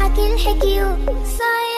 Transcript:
حكي الحكي وصاير